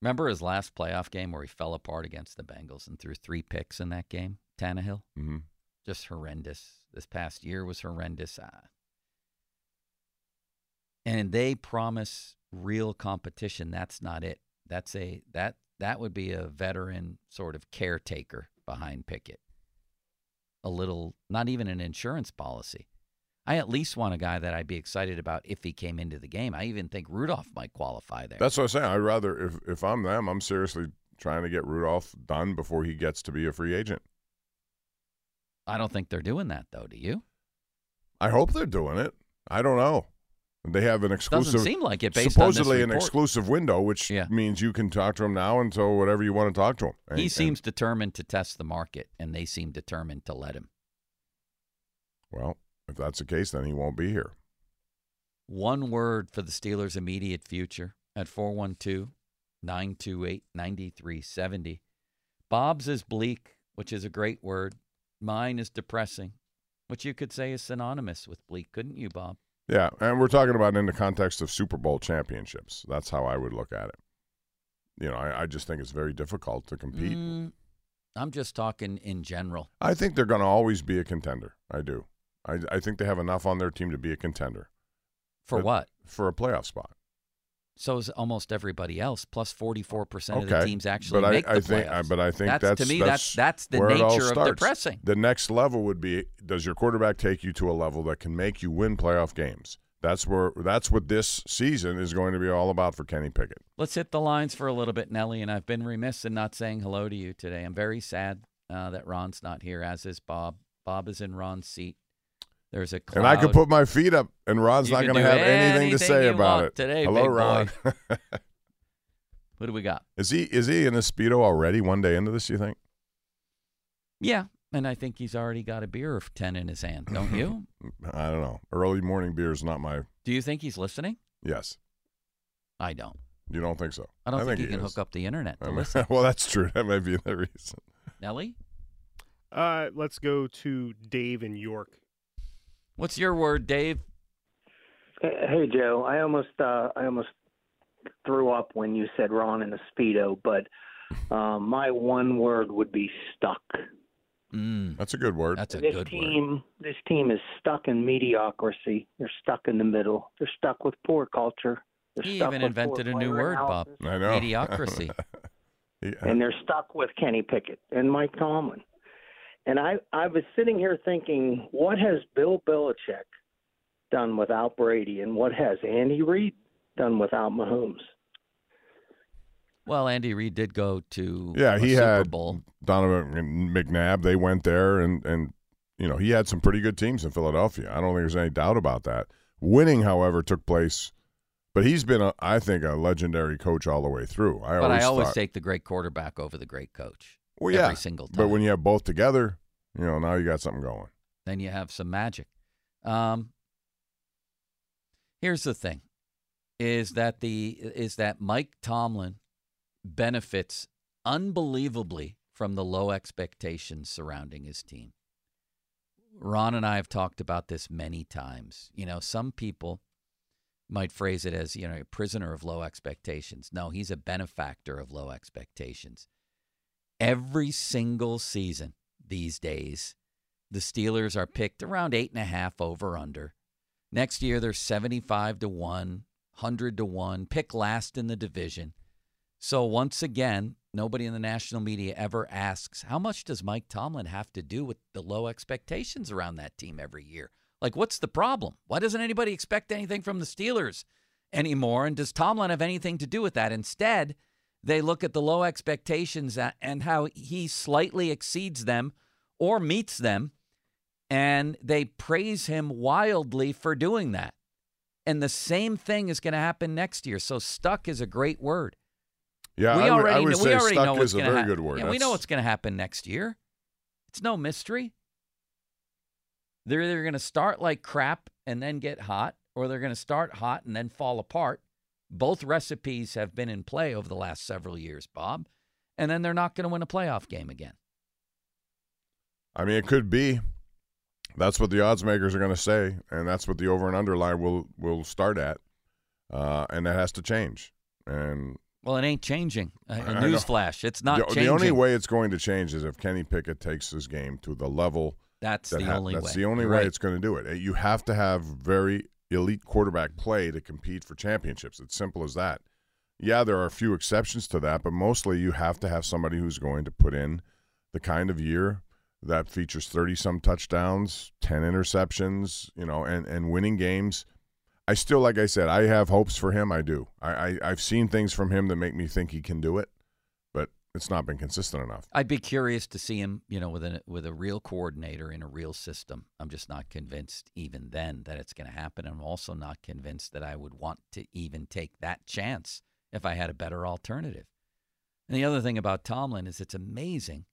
Remember his last playoff game where he fell apart against the Bengals and threw three picks in that game? Tannehill? Mm-hmm. Just horrendous. This past year was horrendous. Ah. And they promise real competition. That's not it. That's a that that would be a veteran sort of caretaker behind Pickett. A little, not even an insurance policy. I at least want a guy that I'd be excited about if he came into the game. I even think Rudolph might qualify there. That's what I'm saying. I'd rather if if I'm them, I'm seriously trying to get Rudolph done before he gets to be a free agent. I don't think they're doing that though. Do you? I hope they're doing it. I don't know. They have an exclusive. Doesn't seem like it based on this supposedly an exclusive window, which Yeah. means you can talk to him now until whatever you want to talk to him. And- he and- seems determined to test the market, and they seem determined to let him. well, if that's the case, then he won't be here. One word for the Steelers' immediate future at 412 928 9370. Bob's is bleak, which is a great word. Mine is depressing, which you could say is synonymous with bleak, couldn't you, Bob? Yeah, and we're talking about in the context of Super Bowl championships. That's how I would look at it. You know, I, I just think it's very difficult to compete. Mm, I'm just talking in general. I think they're going to always be a contender. I do. I, I think they have enough on their team to be a contender For what? for a playoff spot. So is almost everybody else. Plus 44% of the teams actually but I- make the I think- playoffs. I- but I think that's, that's- to me that's that's that's the where it all nature of depressing. The next level would be: Does your quarterback take you to a level that can make you win playoff games? That's where. That's what this season is going to be all about for Kenny Pickett. Let's hit the lines for a little bit, Nellie. And I've been remiss in not saying hello to you today. I'm very sad uh, that Ron's not here, as is Bob. Bob is in Ron's seat. There's a cloud. And I could put my feet up, and Ron's You not going to have anything to say you about want it. today, Hello, big Ron. What do we got? is he is he in a speedo already? One day into this, you think? Yeah, and I think he's already got a beer of ten in his hand, don't you? I don't know. Early morning beer is not my. do you think he's listening? Yes, I don't. you don't think so? I don't think, he, can is. hook up the internet to I mean, listen. well, that's true. That might be the reason. Nellie, Uh, let's go to Dave in York. What's your word, Dave? Hey Joe, I almost uh, I almost threw up when you said Ron in a speedo, but um, my one word would be stuck. Mm, That's a good word. that's a this good word. team, this team is stuck in mediocrity. They're stuck in the middle. They're stuck with poor culture. They're He stuck even with invented a new player word, Bob. I know. Mediocrity. Yeah. and they're stuck with Kenny Pickett and Mike Tomlin. And I, I was sitting here thinking, what has Bill Belichick done without Brady, and what has Andy Reid done without Mahomes? Well, Andy Reid did go to Yeah, he Super had Bowl. Donovan and McNabb. They went there, and and you know he had some pretty good teams in Philadelphia. I don't think there's any doubt about that. Winning, however, took place. But he's been, a, I think, a legendary coach all the way through. I but always I always thought, take the great quarterback over the great coach. well, yeah, every single time. But when you have both together, you know, now you got something going. then you have some magic. Um, here's the thing: is that the is that Mike Tomlin benefits unbelievably from the low expectations surrounding his team. Ron and I have talked about this many times. You know, some people might phrase it as, you know, a prisoner of low expectations. No, he's a benefactor of low expectations. Every single season these days, the Steelers are picked around eight and a half over under. Next year, they're 75 to 1, 100 to 1, pick last in the division. So once again, nobody in the national media ever asks, how much does Mike Tomlin have to do with the low expectations around that team every year? Like, what's the problem? Why doesn't anybody expect anything from the Steelers anymore? And does Tomlin have anything to do with that? Instead, they look at the low expectations and how he slightly exceeds them or meets them, and they praise him wildly for doing that. And the same thing is going to happen next year. So, stuck is a great word. Yeah, we I would, already I would know, say we already stuck know is what's a going to very happen. good word. Yeah, we know what's going to happen next year. It's no mystery. They're either going to start like crap and then get hot, or they're going to start hot and then fall apart. Both recipes have been in play over the last several years, Bob. And then they're not going to win a playoff game again. I mean, it could be. That's what the odds makers are going to say, and that's what the over and under line will will start at, uh, and that has to change. And Well, it ain't changing. A, I a know. newsflash. It's not the, changing. the only way it's going to change is if Kenny Pickett takes his game to the level. That's that the ha- only That's way. the only You're way right. it's going to do it. You have to have very elite quarterback play to compete for championships. It's simple as that. Yeah, there are a few exceptions to that, but mostly you have to have somebody who's going to put in the kind of year that features 30 some touchdowns, 10 interceptions, you know, and, and winning games. I still, like I said, I have hopes for him. I do. I, I, I've seen things from him that make me think he can do it, it's not been consistent enough. I'd be curious to see him, you know, with a with a real coordinator in a real system. I'm just not convinced even then that it's going to happen. I'm also not convinced that I would want to even take that chance if I had a better alternative. And the other thing about Tomlin is it's amazing,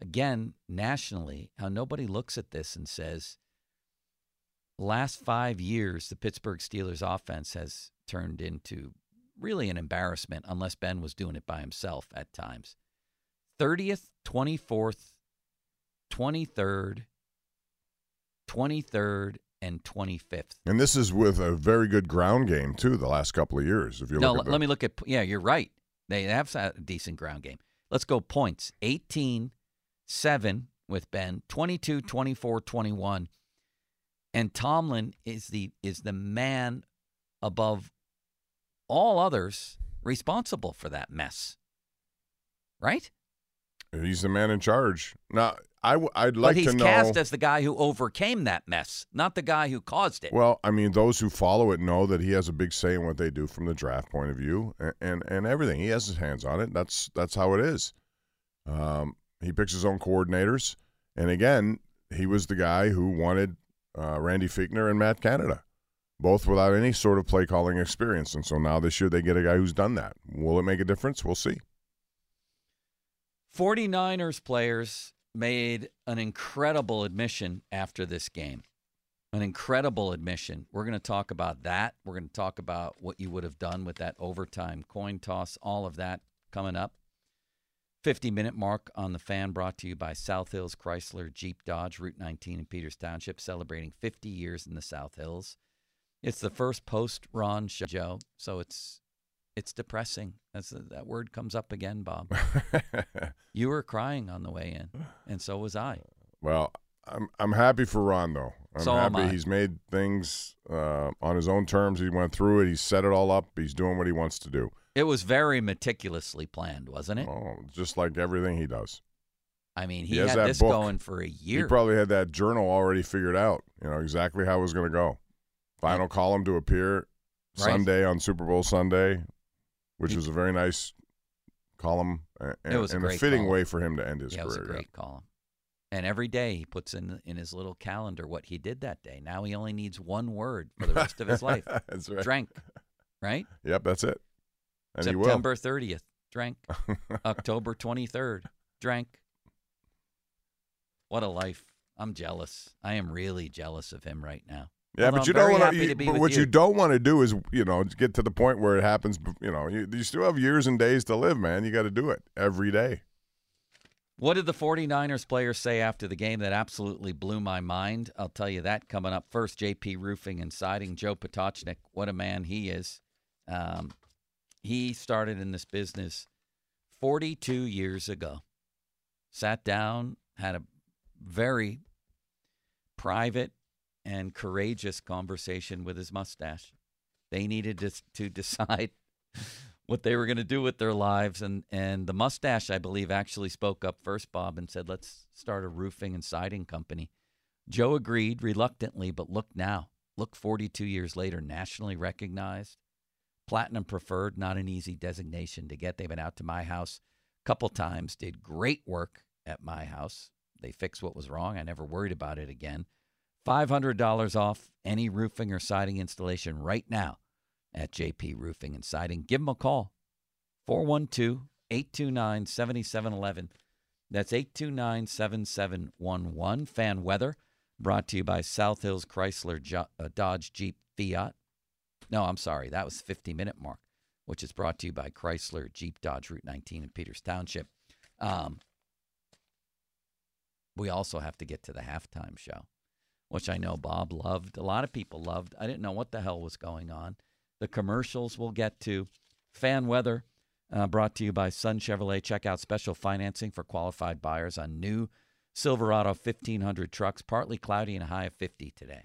again, nationally, how nobody looks at this and says, last five years, the Pittsburgh Steelers offense has turned into really an embarrassment unless Ben was doing it by himself at times. 30th, 24th, 23rd, 23rd, and 25th. And this is with a very good ground game too. The last couple of years, if you No, look at let me look at. Yeah, you're right. They have a decent ground game. Let's go points 18, 7 with Ben, 22, 24, 21. And Tomlin is the is the man above all others responsible for that mess. Right? He's the man in charge. Now, I w- I'd like to. know. but he's cast as the guy who overcame that mess, not the guy who caused it. well, I mean, those who follow it know that he has a big say in what they do from the draft point of view, and and, and everything. He has his hands on it. That's that's how it is. Um, he picks his own coordinators, and again, he was the guy who wanted uh, Randy Fichtner and Matt Canada, both without any sort of play calling experience. And so now this year they get a guy who's done that. Will it make a difference? We'll see. 49ers players made an incredible admission after this game. An incredible admission. We're going to talk about that. We're going to talk about what you would have done with that overtime coin toss, all of that coming up. 50 minute mark on the fan brought to you by South Hills Chrysler Jeep Dodge, Route 19 in Peters Township, celebrating 50 years in the South Hills. It's the first post Ron show, so it's it's depressing. That's that word comes up again, Bob. you were crying on the way in, and so was I. Well, I'm I'm happy for Ron though. I'm So happy he's made things uh, on his own terms. He went through it. He set it all up. He's doing what he wants to do. It was very meticulously planned, wasn't it? Oh, just like everything he does. I mean, He he, had this book. going for a year. He probably had that journal already figured out. You know exactly how it was going to go. Final column to appear Right. Sunday on Super Bowl Sunday, which was a very nice column and, It was a and a great fitting column. way for him to end his yeah, it career. was a great column. And every day he puts in in his little calendar what he did that day. Now he only needs one word for the rest of his life. That's right. Drank, right? Yep, that's it. And. September 30th, drank. October 23rd, drank. What a life. I'm jealous. I am really jealous of him right now. Yeah, Although but you don't want to. But with what you. you don't want to do is, you know, get to the point where it happens. You know, you, you still have years and days to live, man. You got to do it every day. What did the 49ers players say after the game that absolutely blew my mind? I'll tell you that coming up first. JP Roofing and Siding, Joe Potochnik, what a man he is. Um, he started in this business 42 years ago. Sat down, had a very private and courageous conversation with his mustache. They needed to, to decide what they were going to do with their lives. And, and the mustache, I believe, actually spoke up first, Bob, and said, let's start a roofing and siding company. Joe agreed reluctantly, but look now. Look 42 years later, nationally recognized. Platinum preferred, not an easy designation to get. They've been out to my house a couple times, did great work at my house. They fixed what was wrong. I never worried about it again. $500 off any roofing or siding installation right now at JP Roofing and Siding. Give them a call 412 829 7711. That's 829 7711. Fan weather brought to you by South Hills Chrysler uh, Dodge Jeep Fiat. No, I'm sorry. That was 50 minute mark, which is brought to you by Chrysler Jeep Dodge Route 19 in Peters Township. Um, we also have to get to the halftime show, which I know Bob loved. A lot of people loved. I didn't know what the hell was going on. The commercials we'll get to. Fan weather uh, brought to you by Sun Chevrolet. Check out special financing for qualified buyers on new Silverado 1500 trucks. Partly cloudy and a high of 50 today.